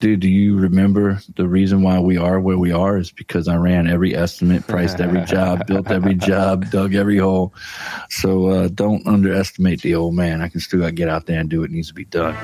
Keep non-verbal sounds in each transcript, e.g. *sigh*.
Dude, do you remember the reason why we are where we are is because I ran every estimate, priced every *laughs* job, built every job, dug every hole. So uh, don't underestimate the old man. I can still get out there and do what needs to be done.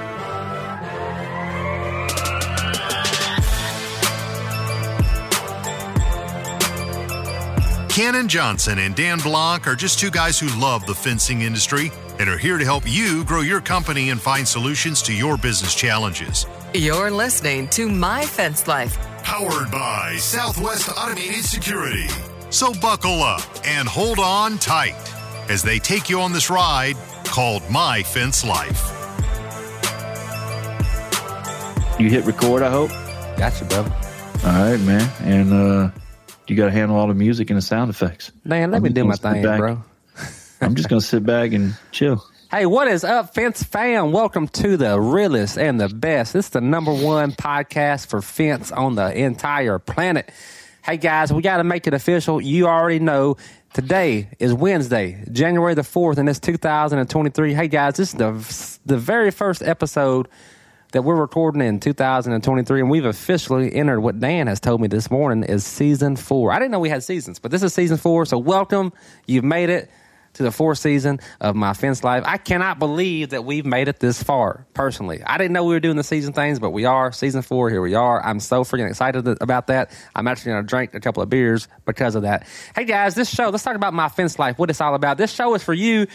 Cannon Johnson and Dan Blanc are just two guys who love the fencing industry and are here to help you grow your company and find solutions to your business challenges. You're listening to My Fence Life, Powered by Southwest Automated Security. So buckle up and hold on tight as they take you on this ride called My Fence Life. You hit record, I hope. Gotcha, brother. All right, man. And uh, you got to handle all the music and the sound effects. Man, let I'm me do my thing, back. bro. I'm just going to sit back and chill. Hey, what is up, Fence fam? Welcome to the realest and the best. Is the number one podcast for fence on the entire planet. Hey, guys, we got to make it official. You already know today is Wednesday, January the 4th, and it's 2023. Hey, guys, this is the, the very first episode that we're recording in 2023, and we've officially entered what Dan has told me this morning is season four. I didn't know we had seasons, but this is season four, so welcome. You've made it to the fourth season of my fence life. I cannot believe that we've made it this far. Personally, I didn't know we were doing the season things, but we are season four. Here we are. I'm so freaking excited about that. I'm actually going to drink a couple of beers because of that. Hey guys, this show. Let's talk about my fence life. What it's all about. This show is for you.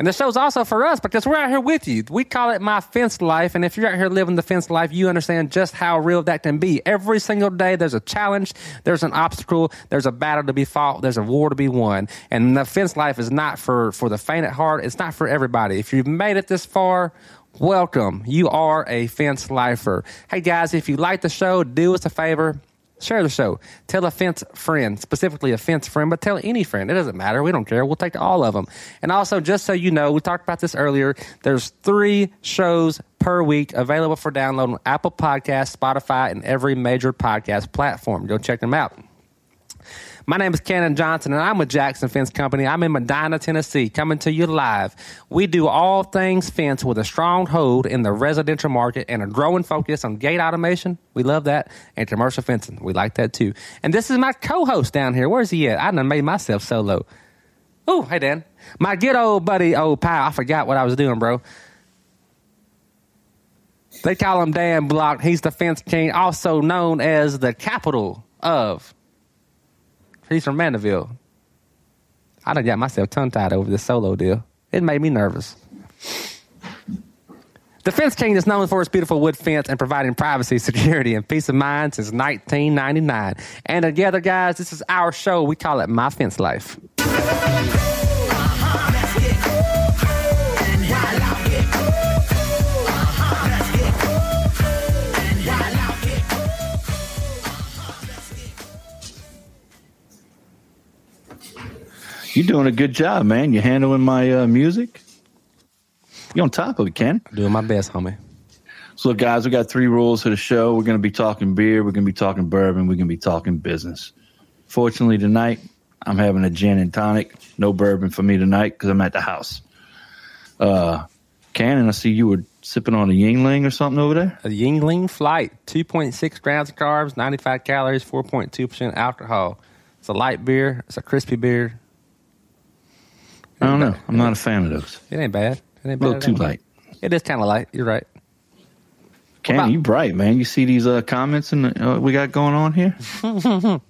And the show's also for us because we're out here with you. We call it My Fence Life. And if you're out here living the fence life, you understand just how real that can be. Every single day, there's a challenge, there's an obstacle, there's a battle to be fought, there's a war to be won. And the fence life is not for, for the faint at heart, it's not for everybody. If you've made it this far, welcome. You are a fence lifer. Hey guys, if you like the show, do us a favor. Share the show. Tell a fence friend, specifically a fence friend, but tell any friend. It doesn't matter. We don't care. We'll take all of them. And also, just so you know, we talked about this earlier. There's three shows per week available for download on Apple Podcasts, Spotify, and every major podcast platform. Go check them out. My name is Cannon Johnson, and I'm with Jackson Fence Company. I'm in Medina, Tennessee, coming to you live. We do all things fence with a strong hold in the residential market and a growing focus on gate automation. We love that. And commercial fencing. We like that too. And this is my co host down here. Where's he at? I done made myself solo. Oh, hey, Dan. My good old buddy, old pal. I forgot what I was doing, bro. They call him Dan Blanc. He's the fence king, also known as the capital of He's from Mandeville. I done got myself tongue tied over this solo deal. It made me nervous. The Fence King is known for its beautiful wood fence and providing privacy, security, and peace of mind since 1999. And together, guys, this is our show. We call it My Fence Life. You're doing a good job, man. You're handling my uh, music. You're on top of it, Ken. Doing my best, homie. So, look, guys, we got three rules to the show. We're going to be talking beer. We're going to be talking bourbon. We're going to be talking business. Fortunately, tonight, I'm having a gin and tonic. No bourbon for me tonight because I'm at the house. Uh, Cannon, I see you were sipping on a Yuengling or something over there. A Yuengling Flight, 2.6 grams of carbs, 95 calories, 4.2% alcohol. It's a light beer. It's a crispy beer. I don't know. I'm not a fan of those. It ain't bad. It ain't bad. A little too light. It is kind of light. You're right. Cannon, about- you bright, man. You see these uh, comments and uh, we got going on here? *laughs*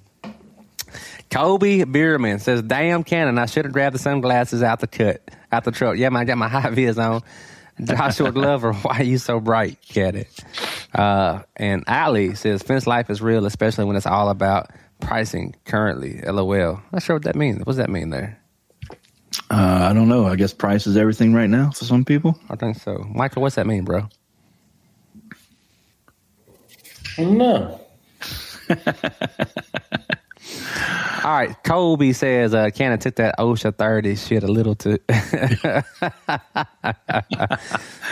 Kobe Bierman says, "Damn Cannon, I should have grabbed the sunglasses out the cut, out the truck. Yeah, man, I got my *laughs* high vis on. Joshua *laughs* Glover, why are you so bright? Get it." Uh, and Ali says, "Fence life is real, especially when it's all about pricing currently." LOL. Not sure what that means. What does that mean there? Uh, I don't know. I guess price is everything right now for some people. I think so. Michael, what's that mean, bro? No. *laughs* All right, Kobe says, uh, Cannon took that OSHA 30 shit a little too. *laughs*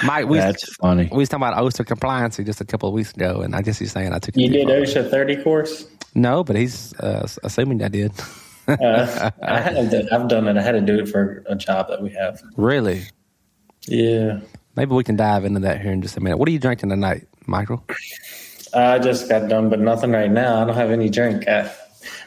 Mike, we, That's funny. we was talking about OSHA compliance just a couple of weeks ago, and I guess he's saying I took it You did. OSHA 30 course? No, but he's uh, assuming I did. *laughs* Uh, I have done, I've done it. I had to do it for a job that we have. really? Yeah. Maybe we can dive into that here in just a minute. What are you drinking tonight, Michael? I just got done, but nothing right now. I don't have any drink. I,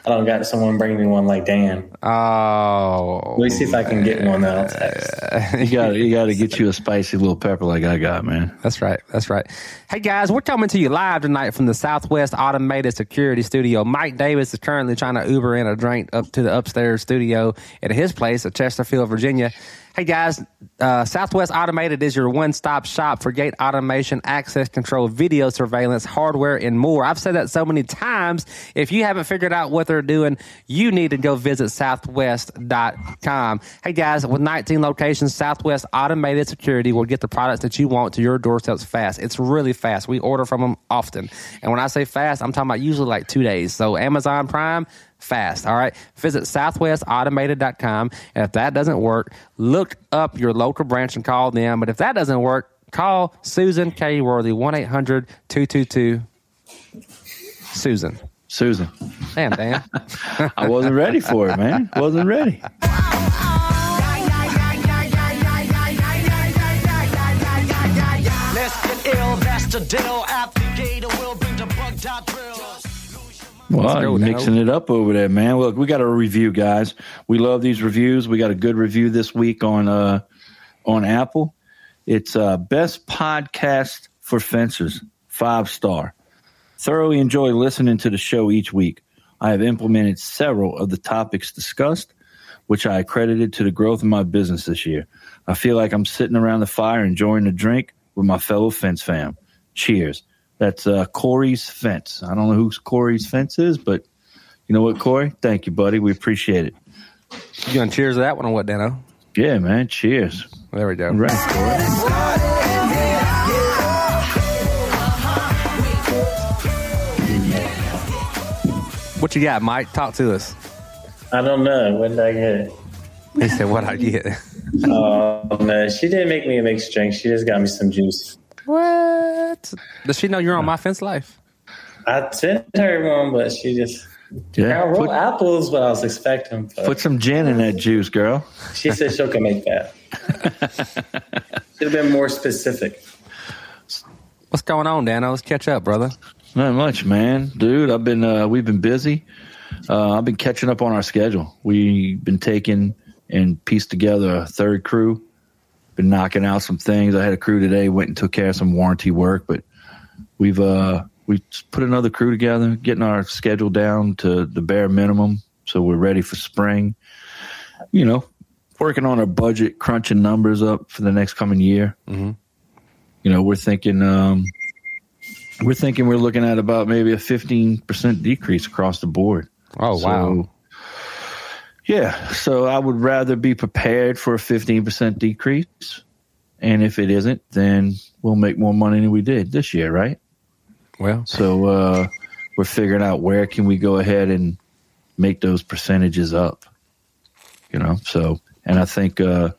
I don't got someone bring me one like Dan. Oh, Let me see if I can get one that I'll text. You got you got to get you a spicy little pepper like I got, man. That's right. That's right. Hey guys, we're coming to you live tonight from the Southwest Automated Security Studio. Mike Davis is currently trying to Uber in a drink up to the upstairs studio at his place at Chesterfield, Virginia. Hey guys, uh, Southwest Automated is your one-stop shop for gate automation, access control, video surveillance, hardware, and more. I've said that so many times. If you haven't figured out what they're doing, you need to go visit southwest.com. Hey guys, with 19 locations, Southwest Automated Security will get the products that you want to your doorsteps fast. It's really fast. We order from them often. And when I say fast, I'm talking about usually like two days. So Amazon Prime, fast. All right. Visit southwestautomated.com. And if that doesn't work, look up your local branch and call them. But if that doesn't work, call Susan K. Worthy, 1 800 222 Susan. Susan, Damn, Dan. *laughs* I wasn't ready for it, man. Wasn't ready. Let's get ill, that's the deal. Applicator will bring the bug dot drill. Well, mixing it up over there, man. Look, we got a review, guys. We love these reviews. We got a good review this week on uh on Apple. It's uh best podcast for fencers, five star. Thoroughly enjoy listening to the show each week. I have implemented several of the topics discussed, which I accredited to the growth of my business this year. I feel like I'm sitting around the fire enjoying a drink with my fellow fence fam. Cheers. That's uh, Corey's Fence. I don't know who Corey's Fence is, but you know what, Corey? Thank you, buddy. We appreciate it. You going to cheers to that one or what, Dano? Yeah, man. Cheers. There we go. All right, Corey. What you got, Mike? Talk to us. I don't know. When did I get it? He said, What I get. *laughs* Oh, man. She didn't make me a mixed drink. She just got me some juice. What? Does she know you're on my fence life? I sent her one, but she just. I Yeah. wrote Put, apples, what I was expecting. But put some gin in that juice, girl. she said she can make that. *laughs* Should have been more specific. What's going on, Dano? Let's catch up, brother. Not much, man. Dude, I've been uh, we've been busy. Uh, I've been catching up on our schedule. We've been taking and pieced together a third crew. Been knocking out some things. I had a crew today, went and took care of some warranty work, but we've uh we put another crew together, getting our schedule down to the bare minimum, so we're ready for spring. You know, working on our budget, crunching numbers up for the next coming year. Mhm. You know, we're thinking um, we're thinking we're looking at about maybe a 15% decrease across the board. Oh, wow. Yeah. So I would rather be prepared for a 15% decrease. And if it isn't, then we'll make more money than we did this year, right? Well, So uh, we're figuring out where can we go ahead and make those percentages up. You know, so and I think uh,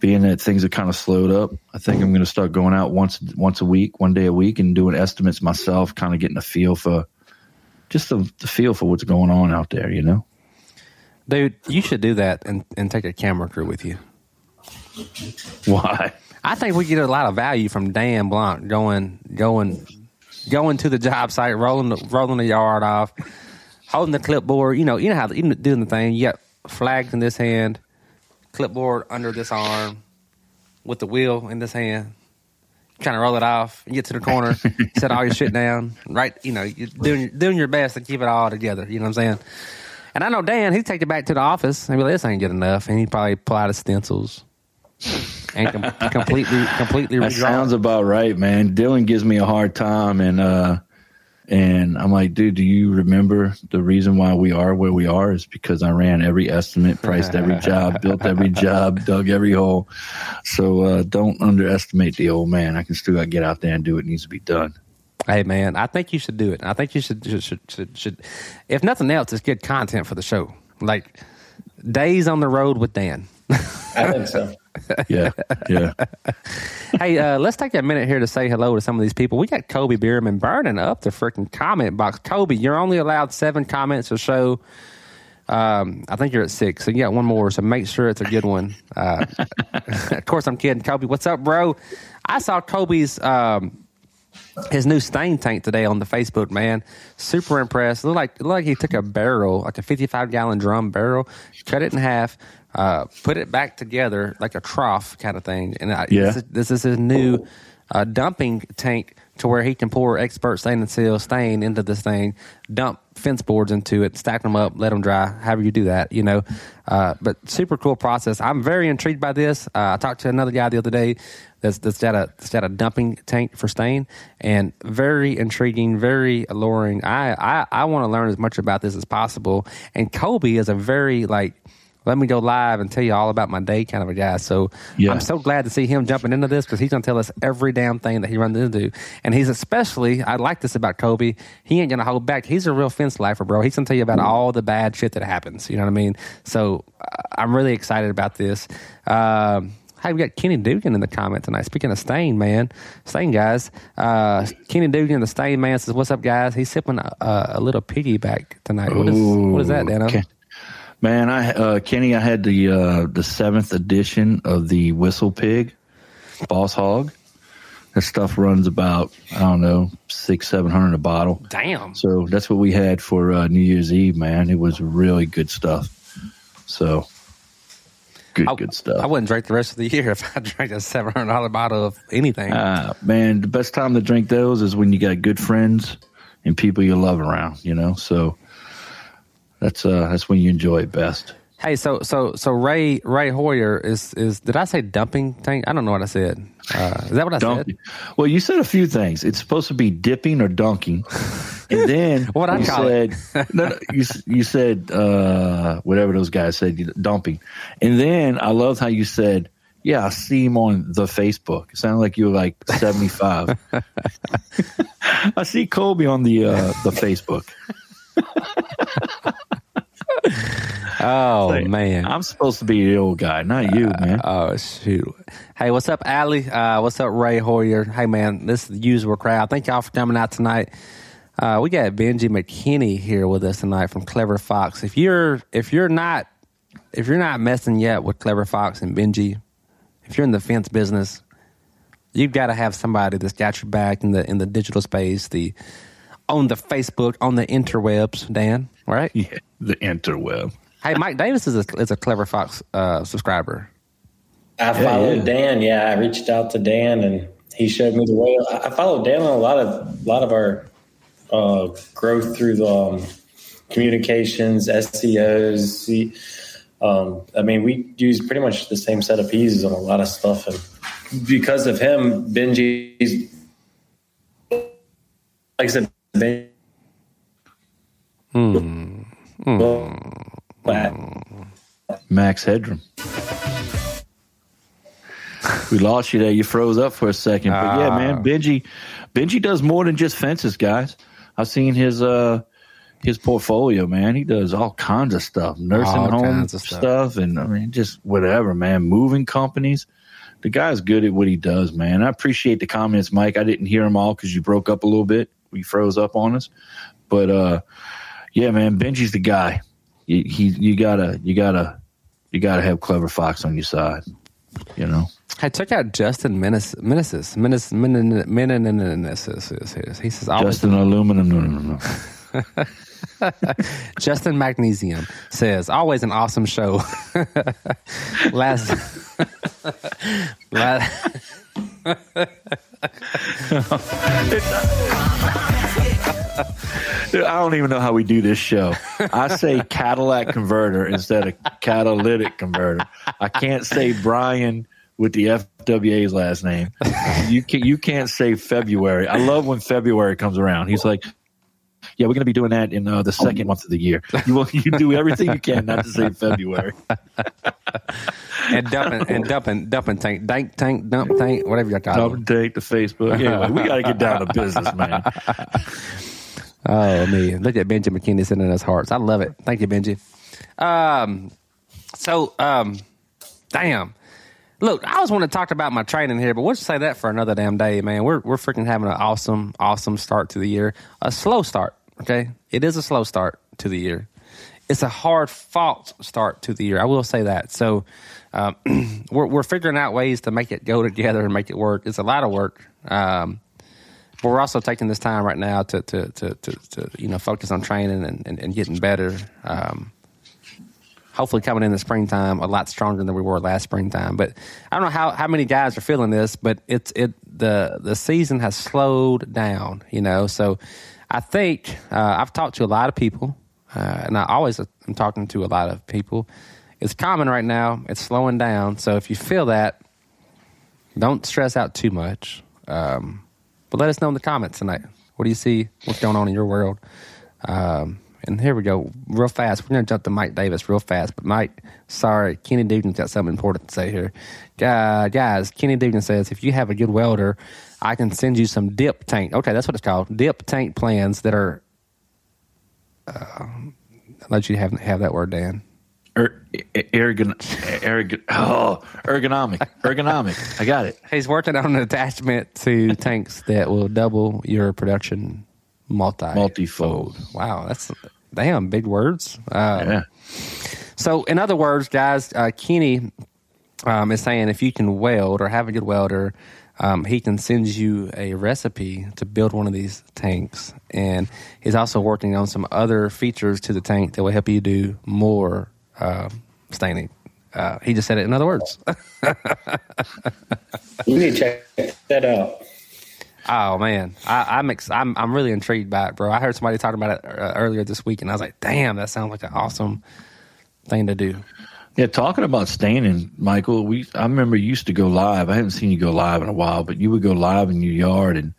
being that things are kind of slowed up, I think I'm going to start going out once once a week, one day a week, and doing estimates myself, kind of getting a feel for just the, the feel for what's going on out there. You know, dude, you should do that and, and take a camera crew with you. why? I think we get a lot of value from Dan Blanc going going going to the job site, rolling the rolling the yard off, holding the clipboard. You know, you know how even doing the thing. You got flags in this hand, clipboard under this arm, with the wheel in this hand. Trying to roll it off, you get to the corner, *laughs* set all your shit down. Right, you know, you're doing doing your best to keep it all together. You know what I'm saying? And I know Dan, he'd take it back to the office and be like, "This ain't good enough," and he'd probably pull out his stencils and com- *laughs* completely completely That redraw. sounds about right, man. Dylan gives me a hard time, and uh, and I'm like, dude, do you remember the reason why we are where we are is because I ran every estimate, priced every job, built every job, *laughs* dug every hole. So uh, don't underestimate the old man. I can still get out there and do what needs to be done. Hey man, I think you should do it. I think you should should, should should should if nothing else, it's good content for the show. Like days on the road with Dan. I think so. *laughs* Yeah, yeah. hey, uh, let's take a minute here to say hello to some of these people. We got Kobe Bierman burning up the freaking comment box. Kobe, you're only allowed seven comments a show. Um, I think you're at six, so you got one more. So make sure it's a good one. Uh, *laughs* of course, I'm kidding, Kobe. What's up, bro? I saw Kobe's um, his new stain tank today on the Facebook, man. Super impressed. Looked like looked like he took a barrel, like a 55 gallon drum barrel, cut it in half, uh, put it back together like a trough kind of thing. And I, Yeah. this, is, this is his new uh, dumping tank to where he can pour expert stain and seal stain into this thing, dump fence boards into it, stack them up, let them dry, however you do that, you know. Uh, but super cool process. I'm very intrigued by this. Uh, I talked to another guy the other day that's, that's got a that's got a dumping tank for stain, and very intriguing, very alluring. I I, I want to learn as much about this as possible. And Kobe is a very like let me go live and tell you all about my day kind of a guy. So Yeah. I'm so glad to see him jumping into this because he's going to tell us every damn thing that he runs into. And he's especially, I like this about Kobe. He ain't going to hold back. He's a real fence lifer, bro. He's going to tell you about all the bad shit that happens. You know what I mean? So I'm really excited about this. Um, Hey, we got Kenny Dugan in the comment tonight. Speaking of Stain, man, Stain guys, uh, Kenny Dugan, the Stain man, says, "What's up, guys?" He's sipping a, a, a little piggyback tonight. What is what is that, Dano? Okay. Man, I uh, Kenny, I had the uh, the seventh edition of the Whistle Pig, Boss Hog. That stuff runs about I don't know six seven hundred a bottle. Damn. So that's what we had for uh, New Year's Eve, man. It was really good stuff. So good, I, good stuff. I wouldn't drink the rest of the year if I *laughs* drank a seven hundred dollar bottle of anything. Ah, man, the best time to drink those is when you got good friends and people you love around. You know, so that's uh that's when you enjoy it best. hey, so so so Ray Ray Hoyer is is did I say dumping tank? I don't know what I said. Uh, is that what I said? Well, you said a few things. It's supposed to be dipping or dunking, and then *laughs* What'd I said no, no, you you said uh, whatever those guys said, dumping, and then I loved how you said. Yeah, I see him on the Facebook. It sounded like you were like seventy five. *laughs* *laughs* I see Kobe on the uh, the Facebook. Oh Like, man. I'm supposed to be the old guy, not you, man. Oh shoot! Hey, what's up, Allie? Uh, what's up, Ray Hoyer? Hey, man, this is the usual crowd. Thank y'all for coming out tonight. Uh, we got Benji McKinney here with us tonight from Clever Fox. If you're if you're not if you're not messing yet with Clever Fox and Benji, if you're in the fence business, you've got to have somebody that's got your back in the in the digital space, the on the Facebook, on the interwebs. Dan, right? yeah, the interweb. Hey, Mike Davis is a is a Clever Fox uh, subscriber. I followed yeah. Dan. Yeah, I reached out to Dan, and he showed me the way. I I followed Dan on a lot of a lot of our uh, growth through the um, communications, SEOs. Um, I mean, we use pretty much the same set of pieces on a lot of stuff, and because of him, Benji's like I said, Ben, But Max Headroom. we lost you there. You froze up for a second. But yeah, man, Benji Benji does more than just fences, guys. I've seen his uh his portfolio, man. He does all kinds of stuff. Nursing All home kinds of stuff. stuff. and I mean just whatever, man. Moving companies. The guy's good at what he does, man. I appreciate the comments, Mike. I didn't hear them all because you broke up a little bit. We froze up on us. But uh yeah, man, Benji's the guy. You, he, you gotta, you gotta, you gotta have clever fox on your side. You know, Hey, check out Justin Meneses. Meneses. Meneses. Meneses. He says, Justin Aluminum. No, no, no, no. *laughs* Justin Magnesium says, always an awesome show. *laughs* last, *laughs* last, I don't even know how we do this show. I say Cadillac converter instead of catalytic converter. I can't say Brian with the FWA's last name. You can you can't say February. I love when February comes around. He's like, "Yeah, we're going to be doing that in uh, the second month of the year. You will you do everything you can not to say February." and dumping, and dumping, dumping tank, dank tank, dump tank, whatever you call Top it. and take the Facebook. Anyway, we got to get down to business, man. Oh man, look at Benji McKinney sending us hearts. I love it. Thank you, Benji. Um, so um, damn. Look, I always want to talk about my training here, but we'll just say that for another damn day, man. We're we're freaking having an awesome, awesome start to the year. A slow start, okay? It is a slow start to the year. It's a hard fought start to the year. I will say that. So um, *clears throat* we're we're figuring out ways to make it go together and make it work. It's a lot of work. Um, but we're also taking this time right now to to to, to, to you know focus on training and, and, and getting better. Um, hopefully, coming in the springtime, a lot stronger than we were last springtime. But I don't know how, how many guys are feeling this, but it's it the the season has slowed down. You know, so I think uh, I've talked to a lot of people, uh, and I always am talking to a lot of people. It's common right now. It's slowing down. So if you feel that, don't stress out too much. Um, but let us know in the comments tonight. What do you see? What's going on in your world? Um, and here we go, real fast. We're going to jump to Mike Davis real fast. But Mike, sorry, Kenny Dugan's got something important to say here. Uh, guys, Kenny Dugan says if you have a good welder, I can send you some dip tank. Okay, that's what it's called. Dip tank plans that are. Uh, I'll let you have have that word, Dan. Er, ergon, ergon, oh, ergonomic, *laughs* ergonomic. I got it. He's working on an attachment to tanks that will double your production multi Multifold. Wow, that's damn big words. Uh, Yeah. So, in other words, guys, uh, Kenny um, is saying if you can weld or have a good welder, um, he can send you a recipe to build one of these tanks. And he's also working on some other features to the tank that will help you do more uh, staining. Uh, he just said it in other words. *laughs* You need to check that out. Oh man, I, I'm ex- I'm I'm really intrigued by it, bro. I heard somebody talking about it uh, earlier this week, and I was like, "Damn, that sounds like an awesome thing to do." Yeah, talking about staining, Michael. We I remember you used to go live. I haven't seen you go live in a while, but you would go live in your yard, and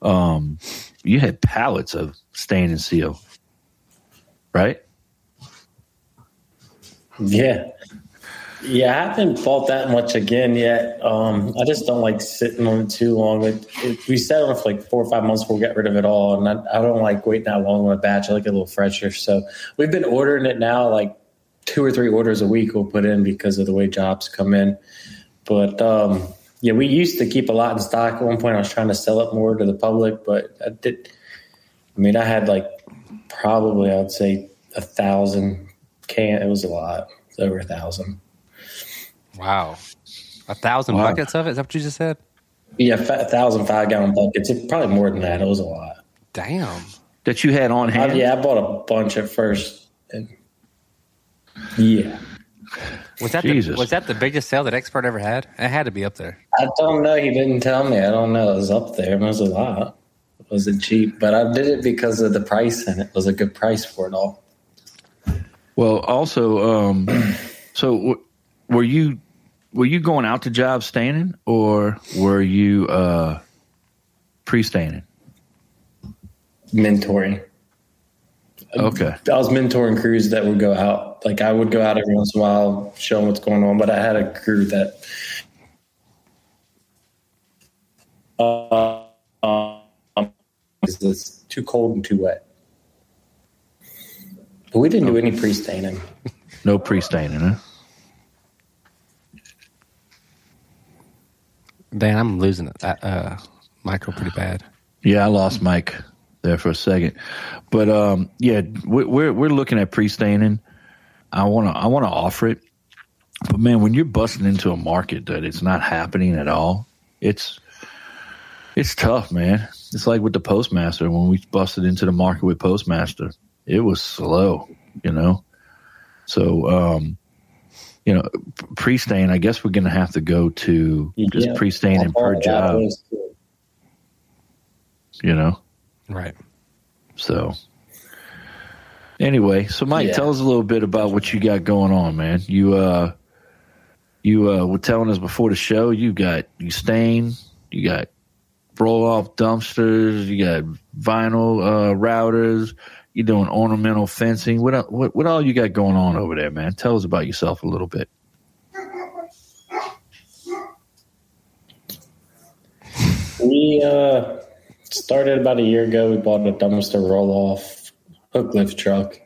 um, you had pallets of stain and seal, right? Yeah. Yeah, I haven't bought that much again yet. Um, I just don't like sitting on it too long. It, it, we sat on it for like four or five months before we got rid of it all, and I, I don't like waiting that long on a batch. I like it a little fresher. So we've been ordering it now, like two or three orders a week we'll put in because of the way jobs come in. But um, yeah, we used to keep a lot in stock. At one point, I was trying to sell it more to the public, but I did. I mean, I had like probably I'd say a thousand can. It was a lot. It over a thousand. Wow, a thousand Wow. buckets of it. Is that what you just said? Yeah, a thousand five gallon buckets. It, probably more than that. It was a lot. Damn. That you had on I, hand. yeah, I bought a bunch at first. And yeah, Was that the, was that the biggest sale that Expert ever had? It had to be up there. I don't know. He didn't tell me. I don't know. It was up there. It was a lot. It wasn't cheap, but I did it because of the price, and it was a good price for it all. Well, also, um, *clears throat* so w- were you were you going out to jobs staining, or were you uh, pre staining? Mentoring. Okay. I was mentoring crews that would go out. Like I would go out every once in a while, show them what's going on. But I had a crew that uh, um, it's too cold and too wet. But we didn't do any pre staining. No pre staining, huh? Dan, I'm losing it. That uh, Michael pretty bad. Yeah, I lost Mike there for a second, but um, yeah, we- we're we're looking at pre staining. I want to I want to offer it, but man, when you're busting into a market that it's not happening at all, it's it's tough, man. It's like with the postmaster when we busted into the market with postmaster, it was slow, you know. So, um, you know, pre stain. I guess we're going to have to go to just pre stain and all per job, you know. Right. So, anyway, so Mike, Yeah. tell us a little bit about what you got going on, man. You uh, you uh, were telling us before the show. You got you stain, you got roll off dumpsters, you got vinyl uh, routers. You're doing ornamental fencing. What, what what all you got going on over there, man? Tell us about yourself a little bit. We uh, started about a year ago. We bought a dumpster roll off hook lift truck.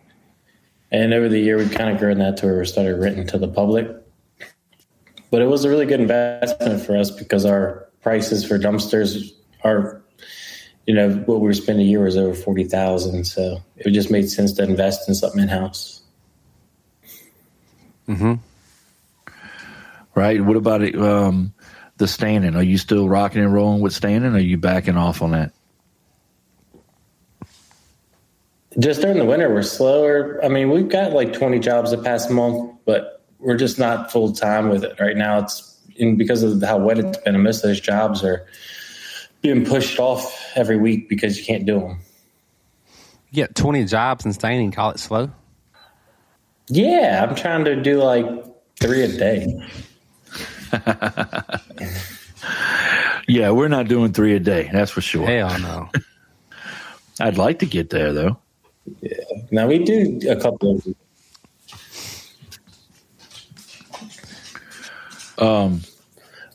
And over the year, we've kind of grown that to where we started renting to the public. But it was a really good investment for us because our prices for dumpsters are, you know, what we were spending a year was over 40,000. So it just made sense to invest in something in house. Hmm. Right. What about um, the standing? Are you still rocking and rolling with standing? are you backing off on that? Just during the winter, we're slower. I mean, we've got like 20 jobs the past month, but we're just not full time with it right now. It's because of how wet it's been. Most of those jobs are being pushed off every week because you can't do them. You get 20 jobs in staining and call it slow? Yeah, I'm trying to do like three a day. *laughs* Yeah, we're not doing three a day. That's for sure. Hell no. *laughs* I'd like to get there though. Yeah. Now we do a couple of. Um,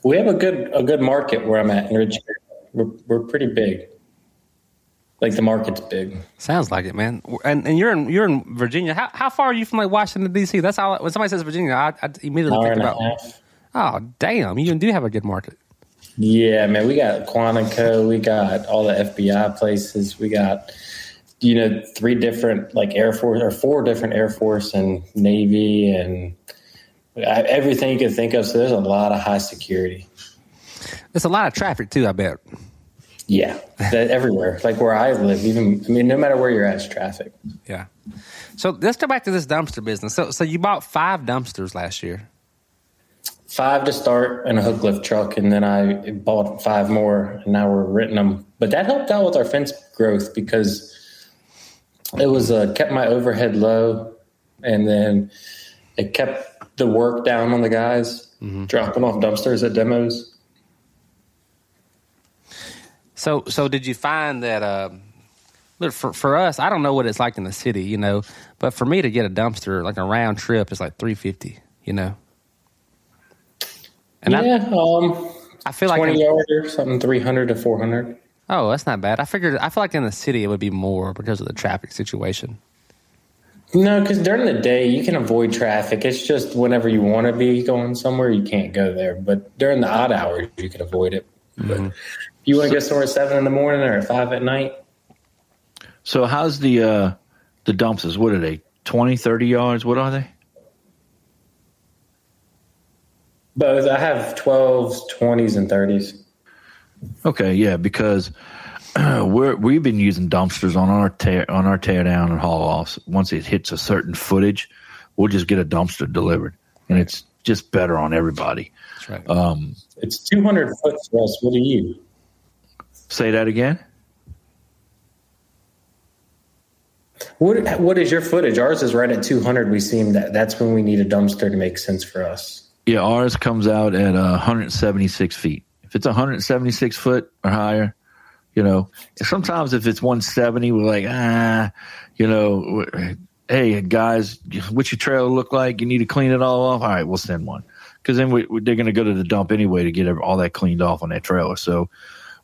We have a good a good market where I'm at in Richmond. We're we're pretty big. Like the market's big. Sounds like it, man. And and you're in you're in Virginia. How how far are you from like Washington D.C.? That's all. When somebody says Virginia, I, I immediately Hour think about. Oh damn! You do have a good market. Yeah, man, we got Quantico, we got all the FBI places, we got you know three different like Air Force or four different Air Force and Navy and everything you can think of. So there's a lot of high security. There's a lot of traffic too. I bet. Yeah, that everywhere. Like where I live, even I mean, no matter where you're at, it's traffic. Yeah. So let's go back to this dumpster business. So so you bought five dumpsters last year. Five to start and a hook lift truck, and then I bought five more, and now we're renting them. But that helped out with our fence growth because it was uh, kept my overhead low, and then it kept the work down on the guys dropping off dumpsters at demos. So so did you find that? Uh, look for for us, I don't know what it's like in the city, you know, but for me to get a dumpster like a round trip is like three fifty, you know. And yeah, um, I, I feel like twenty in- yarder, something three hundred to four hundred. oh, that's not bad. I figured I feel like in the city it would be more because of the traffic situation. No, because during the day you can avoid traffic. It's just whenever you want to be going somewhere, you can't go there. But during the odd hours, you can avoid it. But if you want to go somewhere at seven in the morning or at five at night, so how's the uh, the dumpsters? What are they? 20, 30 yards? What are they? both I have 12s, 20s, and 30s. Okay, yeah, because *clears throat* we're we've been using dumpsters on our tear on our tear down and haul offs. Once it hits a certain footage, we'll just get a dumpster delivered, and it's just better on everybody. That's right. Um, It's 200 foot for us. What are you? Say that again. What What is your footage? Ours is right at 200. We seem that that's when we need a dumpster to make sense for us. Yeah, ours comes out at uh, 176 feet. If it's 176 foot or higher, you know, sometimes if it's 170, we're like, ah, you know, hey guys, what's your trailer look like? You need to clean it all off. All right, we'll send one because then we, we- they're going to go to the dump anyway to get all that cleaned off on that trailer. So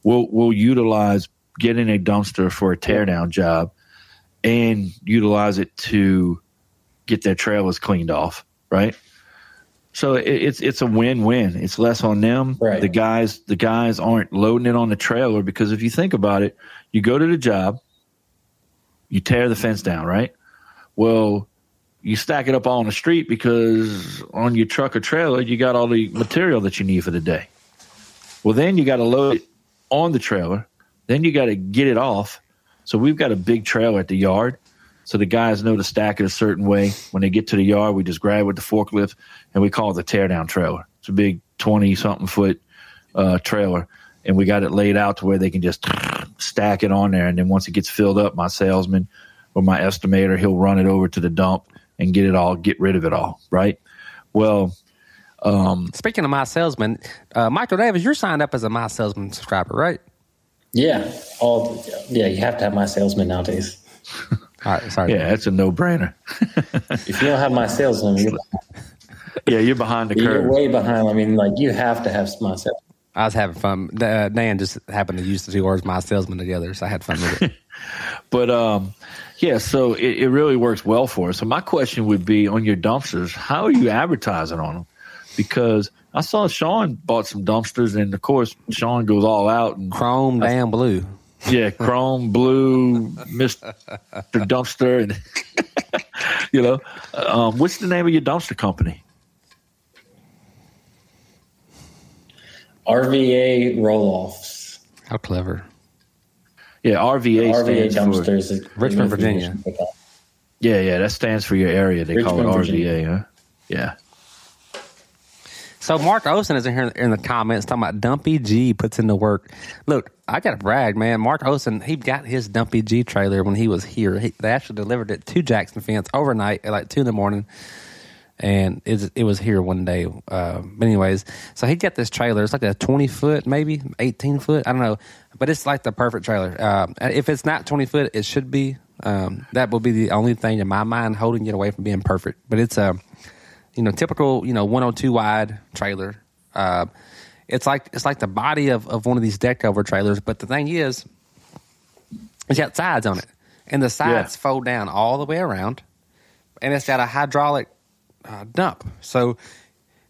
we'll we'll utilize getting a dumpster for a teardown job and utilize it to get their trailers cleaned off, right? So it, it's it's a win win. It's less on them. Right. The guys the guys aren't loading it on the trailer because if you think about it, you go to the job, you tear the fence down, right? Well, you stack it up all on the street because on your truck or trailer you got all the material that you need for the day. Well, then you got to load it on the trailer. Then you got to get it off. So we've got a big trailer at the yard. So the guys know to stack it a certain way. When they get to the yard, we just grab it with the forklift and we call it the teardown trailer. It's a big 20 something foot uh, trailer. And we got it laid out to where they can just stack it on there. And then once it gets filled up, my salesman or my estimator, he'll run it over to the dump and get it all, get rid of it all. Right. Well, Speaking of my salesman, uh, Michael Davis, you're signed up as a my salesman subscriber, right? Yeah, all yeah. You have to have my salesman nowadays. *laughs* All right, sorry. yeah, it's a no brainer. If you don't have my salesman, you're, *laughs* Yeah, you're behind the curve. you're way behind. I mean, like you have to have my salesman. I was having fun. Uh, Dan just happened to use the two words "my salesman" together, so I had fun with it. *laughs* But um, yeah, so it, it really works well for us. So my question would be on your dumpsters, how are you advertising on them? Because I saw Sean bought some dumpsters, and of course Sean goes all out and Chrome, damn blue. yeah, chrome blue, Mister Dumpster, and *laughs* you know, um, what's the name of your dumpster company? RVA roll offs. How clever. Yeah, RVA, RVA stands for dumpsters. Richmond, Virginia. yeah, yeah. That stands for your area. They call it RVA, Virginia. huh? Yeah. So Mark Olson is in here in the comments talking about Dumpy G puts in the work. Look, I got to brag, man. Mark Olson, he got his Dumpy G trailer when he was here. He, they actually delivered it to Jackson Fence overnight at like two in the morning, and it, it was here one day. Uh, but anyways, so he got this trailer. It's like a twenty foot, maybe eighteen foot. I don't know, but it's like the perfect trailer. Uh, if it's not twenty foot, it should be. Um, that will be the only thing in my mind holding it away from being perfect. But it's a you know, typical, you know, 102 wide trailer. Uh, it's like it's like the body of, of one of these deck over trailers, but the thing is, it's got sides on it, and the sides Yeah. fold down all the way around, and it's got a hydraulic uh, dump. So,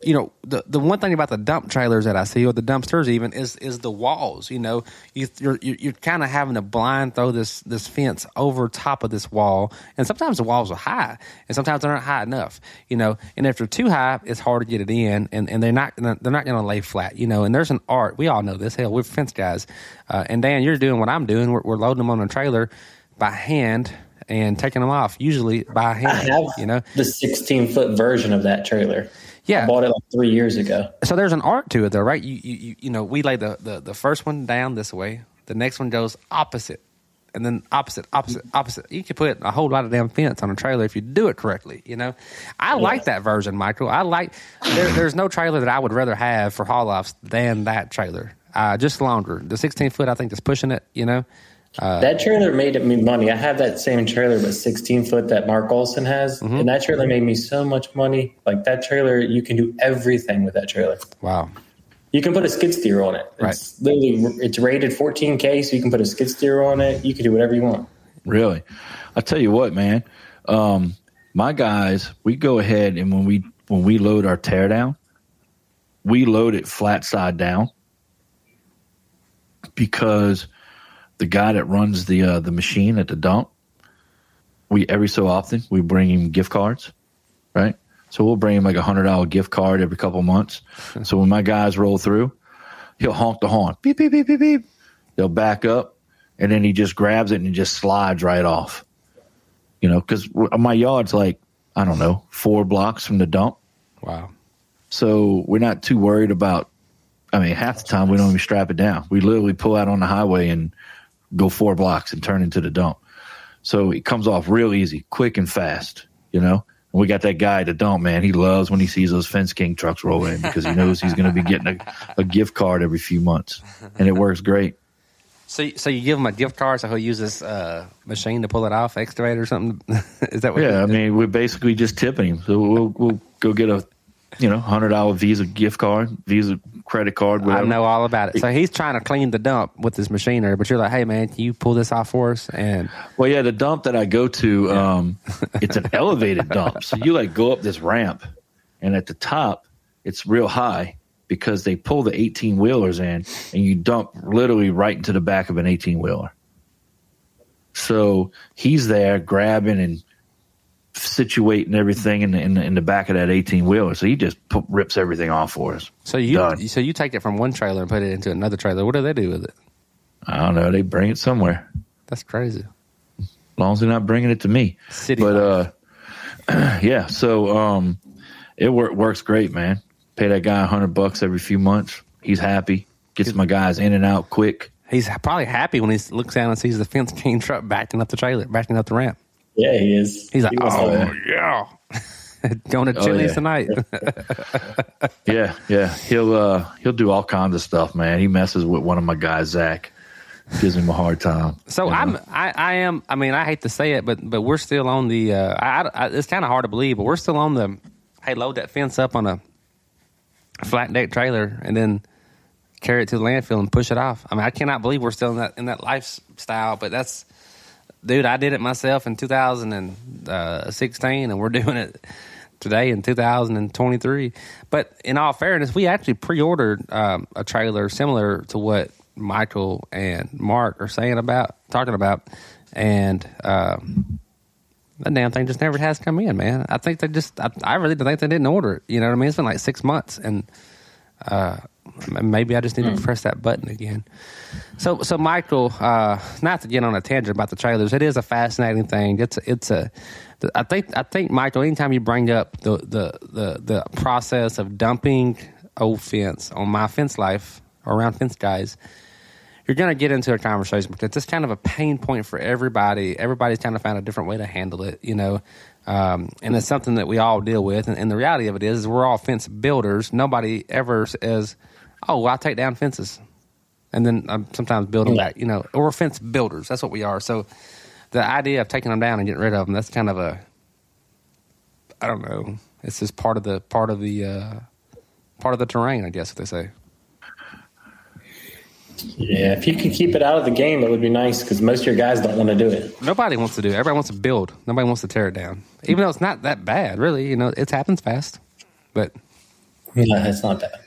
you know, the the one thing about the dump trailers that I see, or the dumpsters even, is is the walls. You know, you, you're you're, kind of having to blind throw this this fence over top of this wall, and sometimes the walls are high, and sometimes they're not high enough. You know, and if they're too high, it's hard to get it in, and, and they're not they're not going to lay flat. You know, and there's an art. We all know this. Hell, we're fence guys, uh, and Dan, you're doing what I'm doing. We're, we're loading them on a trailer by hand and taking them off, usually by I hand. have you know, the 16 foot version of that trailer. Yeah. I bought it like three years ago. so there's an art to it though right? You you you, you know we lay the, the the first one down this way. The next one goes opposite. And then opposite opposite opposite. You can put a whole lot of damn fence on a trailer if you do it correctly you know? I like that version michael. I like there, there's no trailer that i would rather have for haul offs than that trailer. Uh, just longer the 16 foot i think is pushing it you know that trailer made me money. I have that same trailer, but 16 foot that Mark Olson has, Mm-hmm. and that trailer made me so much money. Like that trailer, you can do everything with that trailer. wow You can put a skid steer on it. It's literally it's rated 14k, so you can put a skid steer on it. You can do whatever you want. Really, I tell you what, man. Um, my guys, we go ahead and when we when we load our teardown, we load it flat side down because the guy that runs the uh, the machine at the dump, we every so often we bring him gift cards, right? So we'll bring him like a hundred dollar gift card every couple months. *laughs* so when my guys roll through, he'll honk the horn, beep beep beep beep beep. They'll back up, and then he just grabs it and just slides right off. You know, because my yard's like I don't know four blocks from the dump, wow so we're not too worried about. I mean, half the time we don't even strap it down. We literally pull out on the highway and go four blocks and turn into the dump. So it comes off real easy, quick and fast. You know, and we got that guy at the dump, man. He loves when he sees those Fence King trucks roll in because he knows he's going to be getting a, a gift card every few months, and it works great. so, so you give him a gift card so he'll use this uh, machine to pull it off, excavator or something. *laughs* Is that what? Yeah, I mean, we're basically just tipping him. So we'll we'll go get a, you know, hundred dollar Visa gift card, Visa credit card, I whatever. know all about it. So he's trying to clean the dump with his machinery, but you're like, hey man, can you pull this off for us? And Well, yeah, the dump that I go to, um, it's an *laughs* elevated dump. So you like go up this ramp, and at the top, it's real high because they pull the 18 wheelers in, and you dump literally right into the back of an 18 wheeler. So he's there grabbing and situating everything in the, in the in the back of that 18 wheeler. So he just rips everything off for us. so you Done. so you take it from one trailer and put it into another trailer. What do they do with it? I don't know. They bring it somewhere. That's crazy. as long as they're not bringing it to me. City but life. uh, *clears throat* yeah. So um, it wor- works great, man. Pay that guy a hundred bucks every few months. He's happy. Gets my guys in and out quick. He's probably happy when he looks down and sees the fence *laughs* king truck backing up the trailer, backing up the ramp. Yeah, he is. He's like, He oh yeah, *laughs* going to Oh, Chili's yeah. tonight. *laughs* *laughs* Yeah, yeah. He'll uh, he'll do all kinds of stuff, man. He messes with one of my guys, Zach. Gives him a hard time. So you know? I'm, I, I am. I mean, I hate to say it, but but we're still on the. Uh, I, I, it's kind of hard to believe, but we're still on the. Hey, load that fence up on a flat deck trailer and then carry it to the landfill and push it off. I mean, I cannot believe we're still in that in that lifestyle. But that's, dude, I did it myself in 2016, and we're *laughs* doing it today in 2023. But in all fairness, we actually pre-ordered um, a trailer similar to what Michael and Mark are saying about talking about, and um, that damn thing just never has come in, man. I think they just, I, I really think they didn't order it. You know what I mean? It's been like six months, and uh, Maybe I just need to press that button again. So, so Michael, uh, not to get on a tangent about the trailers, it is a fascinating thing. It's it's a, I think I think Michael, anytime you bring up the the the, the process of dumping old fence on my fence life or around fence guys, you're going to get into a conversation because it's kind of a pain point for everybody. Everybody's kind of found a different way to handle it, you know. Um, and it's something that we all deal with. And, and the reality of it is, is we're all fence builders. Nobody ever says, "Oh, well, I'll take down fences," and then um, sometimes build them back. You know, we're fence builders. That's what we are. So the idea of taking them down and getting rid of them, that's kind of a, I don't know. It's just part of the part of the uh, part of the terrain, I guess, what they say. Yeah, if you could keep it out of the game, it would be nice because most of your guys don't want to do it. Nobody wants to do it. Everybody wants to build. Nobody wants to tear it down. Even though it's not that bad, really. You know, it happens fast. But No, it's not that.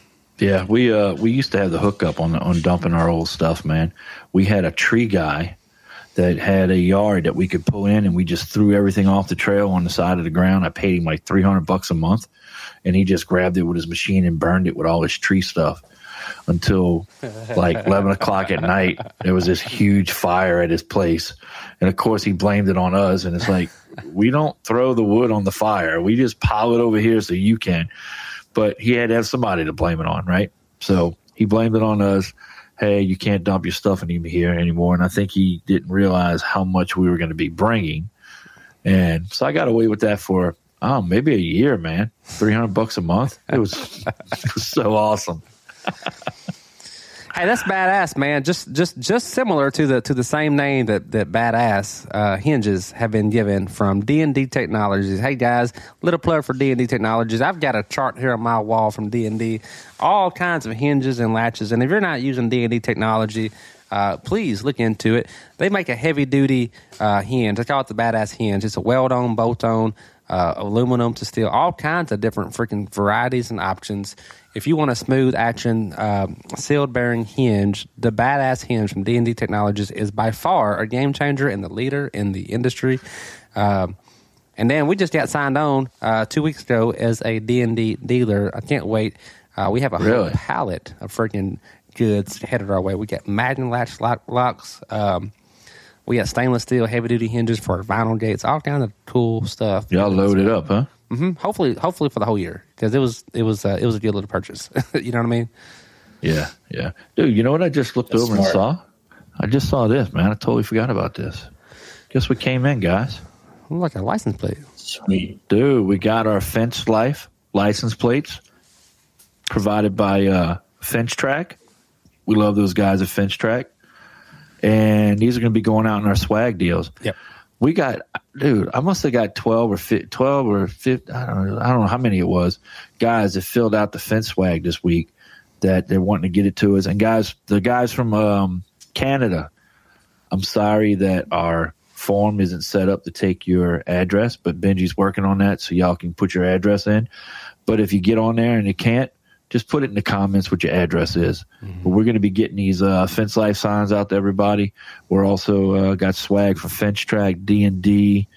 *clears throat* Yeah, we uh we used to have the hookup on on dumping our old stuff, man. We had a tree guy that had a yard that we could pull in, and we just threw everything off the trail on the side of the ground. I paid him like three hundred bucks a month, and he just grabbed it with his machine and burned it with all his tree stuff until like *laughs* eleven o'clock at night. There was this huge fire at his place, and of course he blamed it on us. And it's like we don't throw the wood on the fire; we just pile it over here so you can but he had to have somebody to blame it on, right? So he blamed it on us. Hey, you can't dump your stuff in here anymore. And I think he didn't realize how much we were going to be bringing. And so I got away with that for, oh, maybe a year, man. 300 bucks a month. It was, it was *laughs* so awesome. Hey, that's badass, man. Just just just similar to the to the same name that that badass uh, hinges have been given from D and D Technologies. Hey guys, little plug for D and D Technologies. I've got a chart here on my wall from D and D, all kinds of hinges and latches. And if you're not using D and D technology, uh, please look into it. They make a heavy duty uh, hinge. They call it the badass hinge. It's a weld on, bolt on, uh, aluminum to steel, all kinds of different freaking varieties and options. If you want a smooth action um sealed bearing hinge, the badass hinge from D and D Technologies is by far a game changer and the leader in the industry. Um, and then we just got signed on uh, two weeks ago as a D and D dealer. I can't wait. Uh, we have a whole pallet of freaking goods headed our way. We got Magna latch lock, locks. Um, we got stainless steel heavy duty hinges for our vinyl gates. All kind of cool stuff. Y'all loaded up, huh? hmm Hopefully, hopefully for the whole year because it was it was uh, it was a good little purchase. *laughs* you know what I mean? Yeah, yeah. Dude, you know what I just looked That's over and saw? I just saw this, man. I totally forgot about this. Guess what came in, guys? Like a license plate. Sweet. Dude, we got our Fence Life license plates provided by uh, Fence Track. We love those guys at Fence Track. And these are going to be going out in our swag deals. Yep. We got, dude, I must have got 12 or 15, 12 or 15, I don't know, I don't know how many it was, guys that filled out the Fence swag this week that they're wanting to get it to us. And guys, the guys from um, Canada, I'm sorry that our form isn't set up to take your address, but Benji's working on that so y'all can put your address in. But if you get on there and you can't, just put it in the comments what your address is. But we're going to be getting these uh, Fence Life signs out to everybody. We're also uh, got swag for Fence Track, D and D,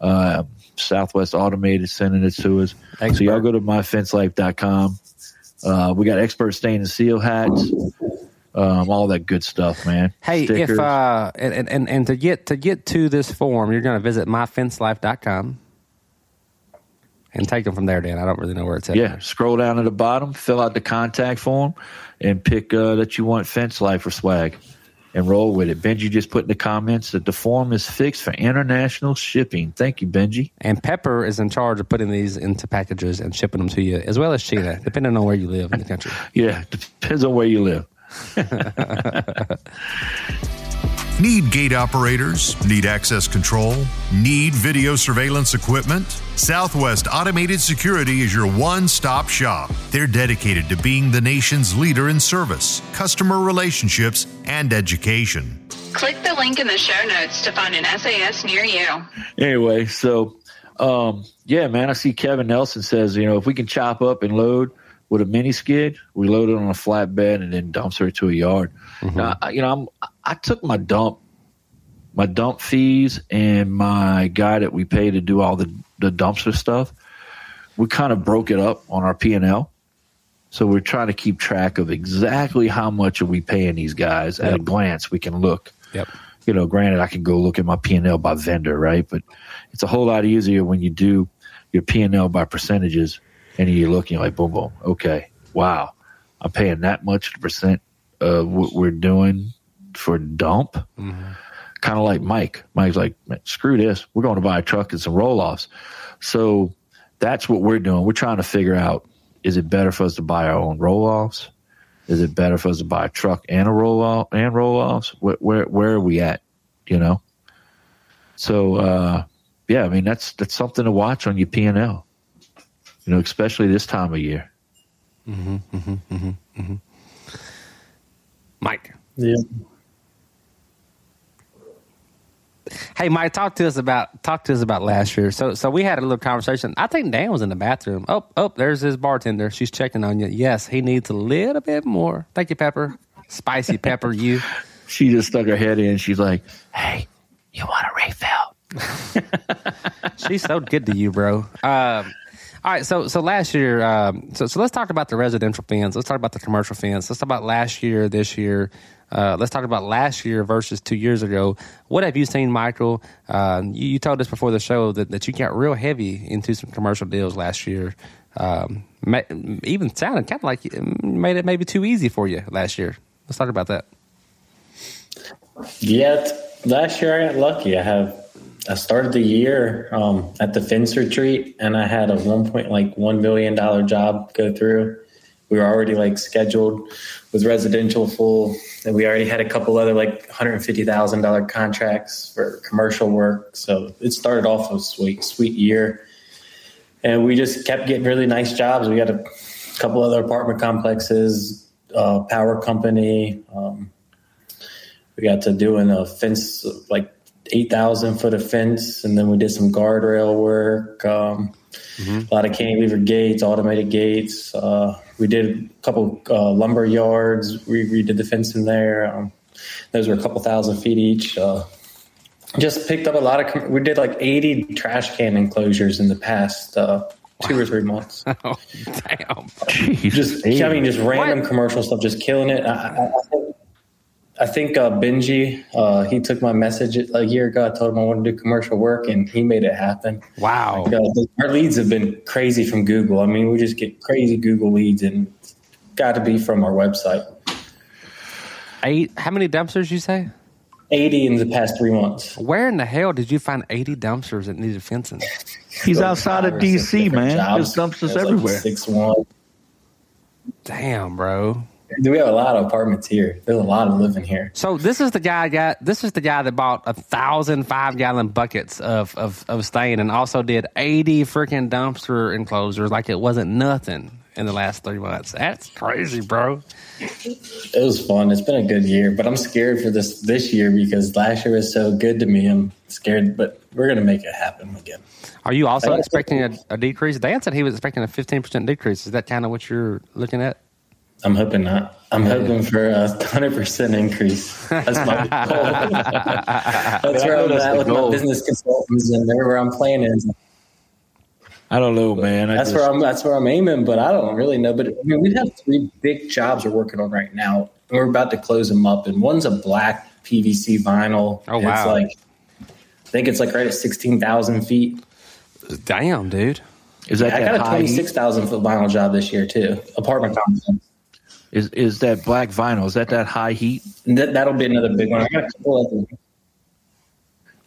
uh, Southwest Automated sending it to us. So y'all go to myfencelife.com. Uh, we got expert stain and seal hats, um, all that good stuff, man. Hey, Stickers. if uh, and, and and to get to get to this form, you're going to visit myfencelife.com and take them from there. Dan, I don't really know where it's at. Yeah, scroll down at the bottom, fill out the contact form, and pick uh, that you want Fence Life or swag, and roll with it. Benji just put in the comments that the form is fixed for international shipping. Thank you, Benji. And Pepper is in charge of putting these into packages and shipping them to you, as well as Sheena, depending on where you live in the country. *laughs* Yeah, depends on where you live. *laughs* *laughs* Need gate operators? Need access control? Need video surveillance equipment? Southwest Automated Security is your one stop shop. They're dedicated to being the nation's leader in service, customer relationships, and education. Click the link in the show notes to find an SAS near you. Anyway, so um, yeah, man, I see Kevin Nelson says, you know, if we can chop up and load with a mini skid, we load it on a flatbed and then dumps her to a yard. Mm-hmm. Now, I- you know, I'm I took my dump, my dump fees, and my guy that we pay to do all the the dumpster stuff. We kind of broke it up on our P and L. So we're trying to keep track of exactly how much are we paying these guys. At a glance, we can look. Yep. You know, granted, I can go look at my P and L by vendor, right? But it's a whole lot easier when you do your P and L by percentages, and you're looking like, boom, boom, okay, wow, I'm paying that much percent of what we're doing for dump. Mm-hmm. Kind of like Mike. Mike's like, screw this. We're going to buy a truck and some roll offs. So that's what we're doing. We're trying to figure out is it better for us to buy our own roll offs? Is it better for us to buy a truck and a roll off and roll offs? Where, where where are we at? You know. So uh, yeah, I mean that's that's something to watch on your P and L. You know, especially this time of year. Mm-hmm, mm-hmm, Mike. Yeah. Hey, Mike, talk to us about talk to us about last year. So, so we had a little conversation. I think Dan was in the bathroom. Oh, oh, there's his bartender. She's checking on you. Yes, he needs a little bit more. Thank you, Pepper. Spicy Pepper, you. *laughs* She just stuck her head in. She's like, "Hey, you want a refill?" *laughs* She's so good to you, bro. Um, all right, so so last year, um, so so let's talk about the residential fence. Let's talk about the commercial fence. Let's talk about last year, this year. Uh, let's talk about last year versus two years ago. What have you seen, Michael? Um, you, you told us before the show that, that you got real heavy into some commercial deals last year. Um, ma- even sounded kind of like you made it maybe too easy for you last year. Let's talk about that. Yeah, last year I got lucky. I have I started the year um, at the Fence Retreat, and I had a one point like one million dollar job go through. We were already like scheduled with residential full, and we already had a couple other like hundred fifty thousand dollar contracts for commercial work. So it started off a sweet sweet year, and we just kept getting really nice jobs. We got a couple other apartment complexes, uh, power company. Um, we got to doing a fence like 8,000 foot of fence, and then we did some guardrail work, um, a lot of cantilever gates, automated gates. Uh, we did a couple uh, lumber yards. We redid the fence in there. Um, those were a couple thousand feet each. Uh, just picked up a lot of. Com- we did like 80 trash can enclosures in the past uh, two or three months. *laughs* Oh, damn. Jeez. just I mean, just random commercial stuff, just killing it. I, I, I think, I think uh, Benji, uh, he took my message a year ago. I told him I wanted to do commercial work, and he made it happen. Wow. Uh, our leads have been crazy from Google. I mean, we just get crazy Google leads, and got to be from our website. Eight. How many dumpsters you say? 80 in the past three months. Where in the hell did you find 80 dumpsters that needed fencing? He's outside of Five or six DC, man. jobs. There's dumpsters There's like everywhere. Six one. Damn, bro. We have a lot of apartments here. There's a lot of living here. So this is the guy got this is the guy that bought a thousand five gallon buckets of, of, of stain and also did eighty freaking dumpster enclosures like it wasn't nothing in the last three months. That's crazy, bro. It was fun. It's been a good year, but I'm scared for this this year because last year was so good to me. I'm scared, but we're gonna make it happen again. Are you also expecting a, a decrease? Dan said he was expecting a fifteen percent decrease. Is that kind of what you're looking at? I'm hoping not. I'm hoping for a hundred percent increase. That's my *laughs* goal. that's where I'm at with goal. my business consultants, and they're where I'm playing is. I don't know, man. I That's just- where I'm. That's where I'm aiming, but I don't really know. But I mean, we have three big jobs we're working on right now, and we're about to close them up. And one's a black PVC vinyl. Oh, and It's like I think it's like right at sixteen thousand feet. Damn, dude. is that I that got a twenty heat? foot vinyl job this year too. Apartment complex. Is is that black vinyl? Is that that high heat? That, that'll be another big one. I got a couple of them.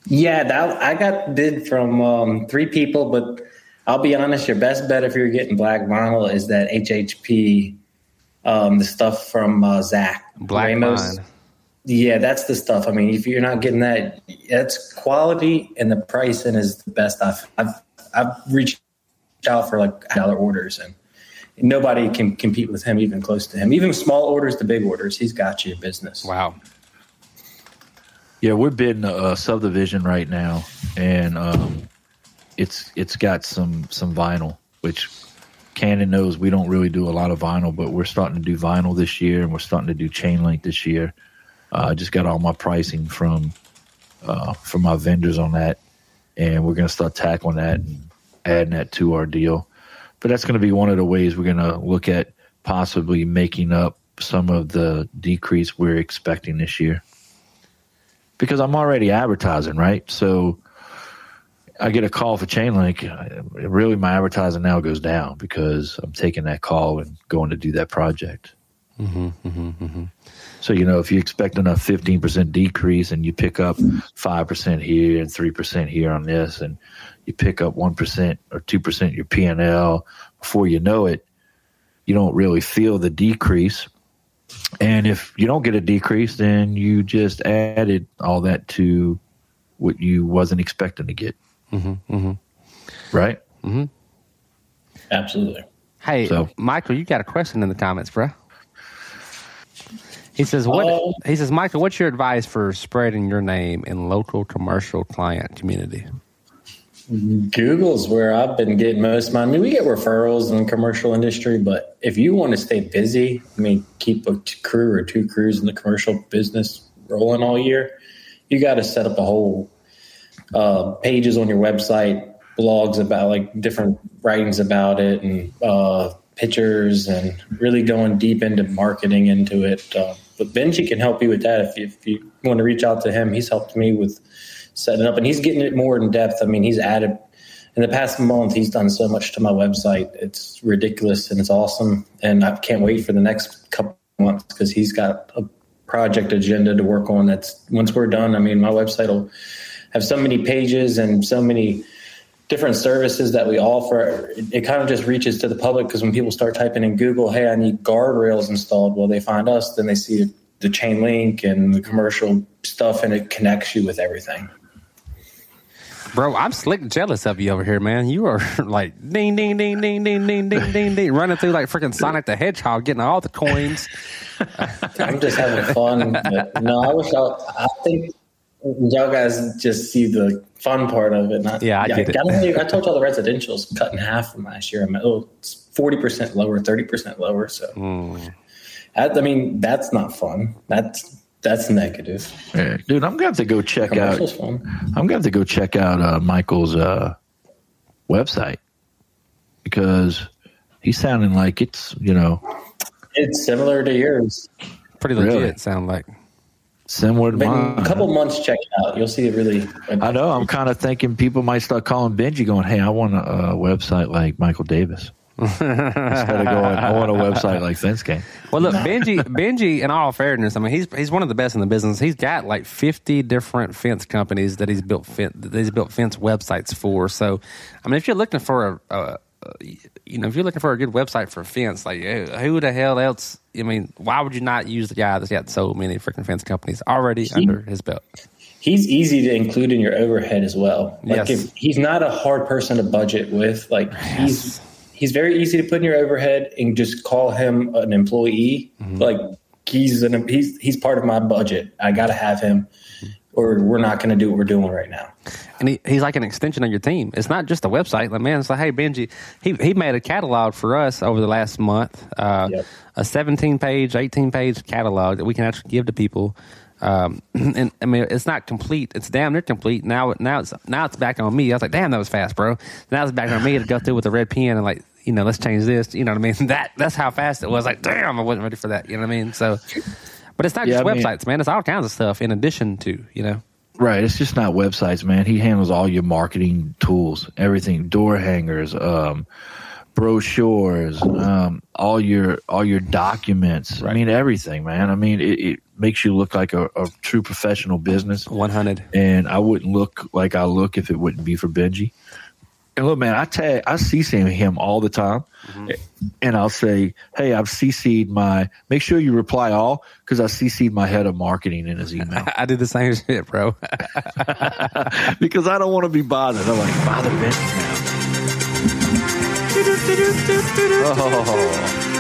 Yeah, that I got bid from um, three people, but I'll be honest. Your best bet if you're getting black vinyl is that HHP, um, the stuff from uh, Zach Black Ramos. Vine. Yeah, that's the stuff. I mean, if you're not getting that, that's quality and the pricing is the best. I've I've, I've reached out for like dollar orders and nobody can compete with him even close to him. Even small orders to big orders, he's got you business. Wow. Yeah, we're bidding a, a subdivision right now, and um, it's it's got some some vinyl, which Cannon knows we don't really do a lot of vinyl, but we're starting to do vinyl this year, and we're starting to do chain link this year. Uh, I just got all my pricing from uh, from my vendors on that, and we're going to start tackling that and adding that to our deal. But that's going to be one of the ways we're going to look at possibly making up some of the decrease we're expecting this year. Because I'm already advertising, right? So I get a call for Chainlink. Really, my advertising now goes down because I'm taking that call and going to do that project. Mm-hmm, mm-hmm, mm-hmm. So, you know, if you expect a 15% decrease and you pick up 5% here and 3% here on this, and you pick up 1% or 2% of your P&L, before you know it, you don't really feel the decrease. And if you don't get a decrease, then you just added all that to what you wasn't expecting to get. Mm-hmm, mm-hmm. Right? Mm-hmm. Absolutely. Hey, So- Michael, you got a question in the comments, bro. He says, "What?" Oh. he says, "Michael, what's your advice for spreading your name in local commercial client community?" Google's where I've been getting most of. I mean, we get referrals in the commercial industry, but if you want to stay busy, I mean, keep a crew or two crews in the commercial business rolling all year, you got to set up a whole uh, pages on your website, blogs about like different writings about it, and uh, pictures, and really going deep into marketing into it. Uh, but Benji can help you with that if you, if you want to reach out to him. He's helped me with setting up, and he's getting it more in depth. I mean, he's added in the past month. He's done so much to my website. It's ridiculous and it's awesome, and I can't wait for the next couple months because he's got a project agenda to work on. That's once we're done. I mean, my website will have so many pages and so many different services that we offer. It, kind of just reaches to the public because when people start typing in Google, "Hey, I need guardrails installed," well, they find us. Then they see the chain link and the commercial stuff, and it connects you with everything. Bro, I'm slick jealous of you over here, man. You are *laughs* like ding, ding, ding, ding, ding, ding, ding, ding, ding, running through like freaking Sonic the Hedgehog, getting all the coins. *laughs* I'm just having fun. No, I wish I, I think y'all guys just see the fun part of it. Not, Yeah, I get it. I, I told y'all the residential's cut in half from last year. I'm oh, it's 40% lower, 30% lower. So, Hmm. I, I mean, that's not fun. That's that's negative. Yeah. Dude, I'm going to have to go check out. Fun. I'm going to have to go check out uh, Michael's uh, website because he's sounding like it's, you know, It's similar to yours. Pretty legit, Really? sound like. similar to But mine. a couple months, check it out. You'll see it really. I know. I'm kind of thinking people might start calling Benji, going, "Hey, I want a, uh website like Michael Davis." Instead of going, "I want a website like Fence Game." Well, look, Benji, Benji, in all fairness, I mean, he's he's one of the best in the business. He's got like fifty different fence companies that he's built fin- that he's built fence websites for. So, I mean, if you're looking for a, a you know, if you're looking for a good website for fence, like who the hell else? I mean, why would you not use the guy that's got so many freaking fence companies already under his belt? he's easy to include in your overhead as well. Like Yes. if he's not a hard person to budget with, like he's he's very easy to put in your overhead and just call him an employee. Mm-hmm. Like he's an he's he's part of my budget. I got to have him, or we're not going to do what we're doing right now. and he, he's like an extension of your team. It's not just a website. Like man, it's like, hey Benji, he he made a catalog for us over the last month, uh, Yep. a seventeen page, eighteen page catalog that we can actually give to people. Um, *clears throat* and I mean, it's not complete. It's damn near complete. Now, now it's now it's back on me. I was like, damn, that was fast, bro. Now it's back on me to go through with a red pen and like, you know, let's change this. You know what I mean? *laughs* That that's how fast it was. Like, damn, I wasn't ready for that. You know what I mean? So, but it's not Yeah, just I mean- websites, man. It's all kinds of stuff in addition to, you know. Right. It's just not websites, man. He handles all your marketing tools, everything, door hangers, um, brochures, um, all your all your documents. I mean, everything, man. I mean, it, it makes you look like a, a true professional business. One hundred. and I wouldn't look like I look if it wouldn't be for Benji. And look, man, I tag, I CC him all the time, mm-hmm. and I'll say, "Hey, I've CC'd my. Make sure you reply all because I CC'd my head of marketing in his email *laughs* I did the same shit, bro. *laughs* because I don't want to be bothered. I'm like, bother Benji now. Oh. *laughs*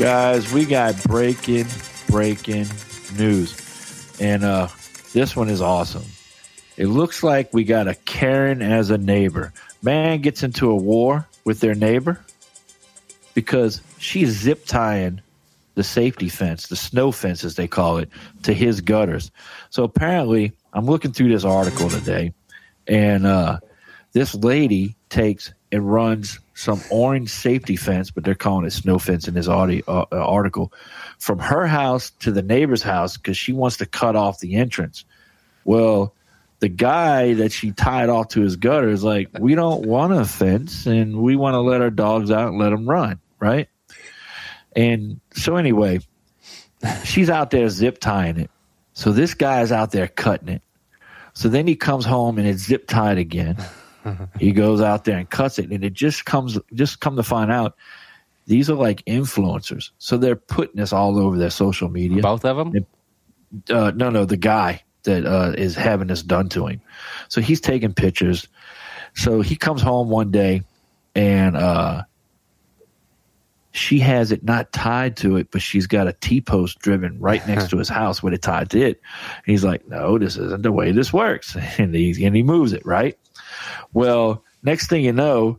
Guys, we got breaking, breaking news, and uh, this one is awesome. It looks like we got a Karen as a neighbor. Man gets into a war with their neighbor because she's zip tying the safety fence, the snow fence as they call it, to his gutters. So apparently, I'm looking through this article today, and uh, this lady takes and runs some orange safety fence, but they're calling it snow fence in this audio, uh, uh, article, from her house to the neighbor's house because she wants to cut off the entrance. Well, the guy that she tied off to his gutter is like, we don't want a fence and we want to let our dogs out and let them run, right? And so, anyway, she's out there zip tying it. So, this guy's out there cutting it. So then he comes home and it's zip tied again. He goes out there and cuts it, and it just comes, just come to find out, these are like influencers. So they're putting this all over their social media. Both of them? Uh, no, no, the guy that uh, is having this done to him. So he's taking pictures. So he comes home one day and uh, she has it not tied to it, but she's got a T post driven right next to *laughs* his house with it tied to it. And he's like, no, this isn't the way this works. *laughs* And he, and he moves it, right? Well, next thing you know,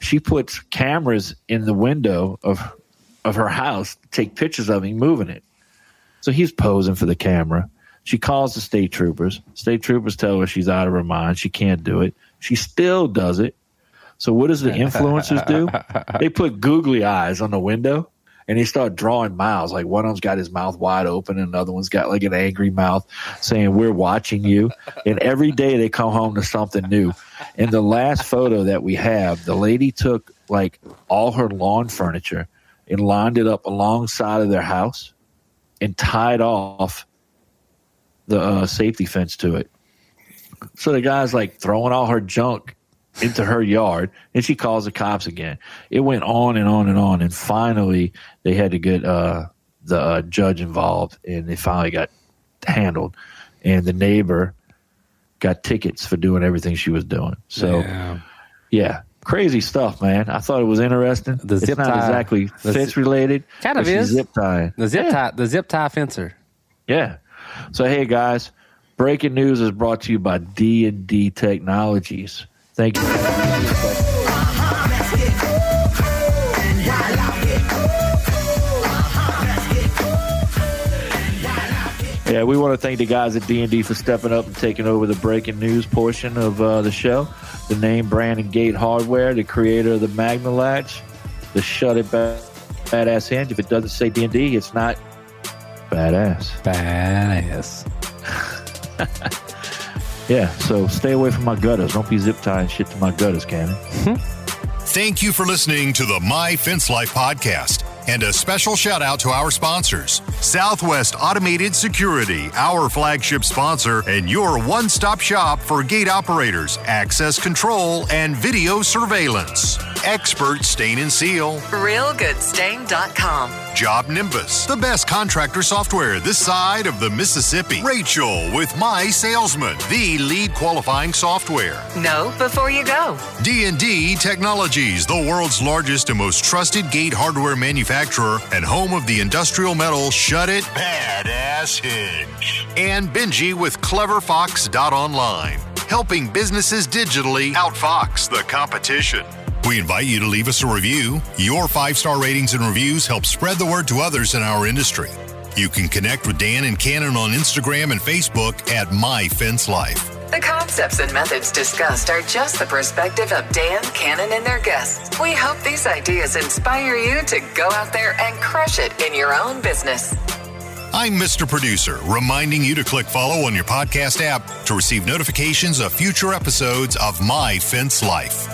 she puts cameras in the window of of her house to take pictures of him moving it. So he's posing for the camera. She calls the state troopers. State troopers tell her she's out of her mind. She can't do it. She still does it. So what does the *laughs* influencers do? They put googly eyes on the window and they start drawing mouths. Like one of them's got his mouth wide open and another one's got like an angry mouth saying, We're watching you. And every day they come home to something new. In the last photo that we have, the lady took like all her lawn furniture and lined it up alongside of their house and tied off the uh, safety fence to it. So the guy's like throwing all her junk into her yard and she calls the cops again. It went on and on and on. And finally, they had to get uh, the uh, judge involved and they finally got handled. And the neighbor got tickets for doing everything she was doing. So, yeah, Yeah. crazy stuff, man. I thought it was interesting. The it's not tie- exactly fence related. Kind of is. Zip tying. The zip Yeah. tie, the zip tie fencer. Yeah. So hey guys, breaking news is brought to you by D and D Technologies. Thank you. Yeah, we want to thank the guys at D and D for stepping up and taking over the breaking news portion of uh, the show. The name, brand, and gate hardware, the creator of the Magna Latch, the Shut It Ba- Badass Hinge. If it doesn't say D and D, it's not badass. Badass. *laughs* Yeah, so stay away from my gutters. Don't be zip tying shit to my gutters, Cannon. Thank you for listening to the My Fence Life podcast. And a special shout out to our sponsors Southwest Automated Security, our flagship sponsor, and your one stop shop for gate operators, access control, and video surveillance. Expert Stain and Seal, RealGoodStain.com. Job Nimbus, the best contractor software this side of the Mississippi. Rachel with My Salesman, the lead qualifying software. No, before you go. D&D Technologies, the world's largest and most trusted gate hardware manufacturer and home of the industrial metal Shut It Badass Hinge. And Benji with CleverFox.online, helping businesses digitally outfox the competition. We invite you to leave us a review. Your five-star ratings and reviews help spread the word to others in our industry. You can connect with Dan and Cannon on Instagram and Facebook at My Fence Life. The concepts and methods discussed are just the perspective of Dan, Cannon, and their guests. We hope these ideas inspire you to go out there and crush it in your own business. I'm Mr. Producer, reminding you to click follow on your podcast app to receive notifications of future episodes of My Fence Life.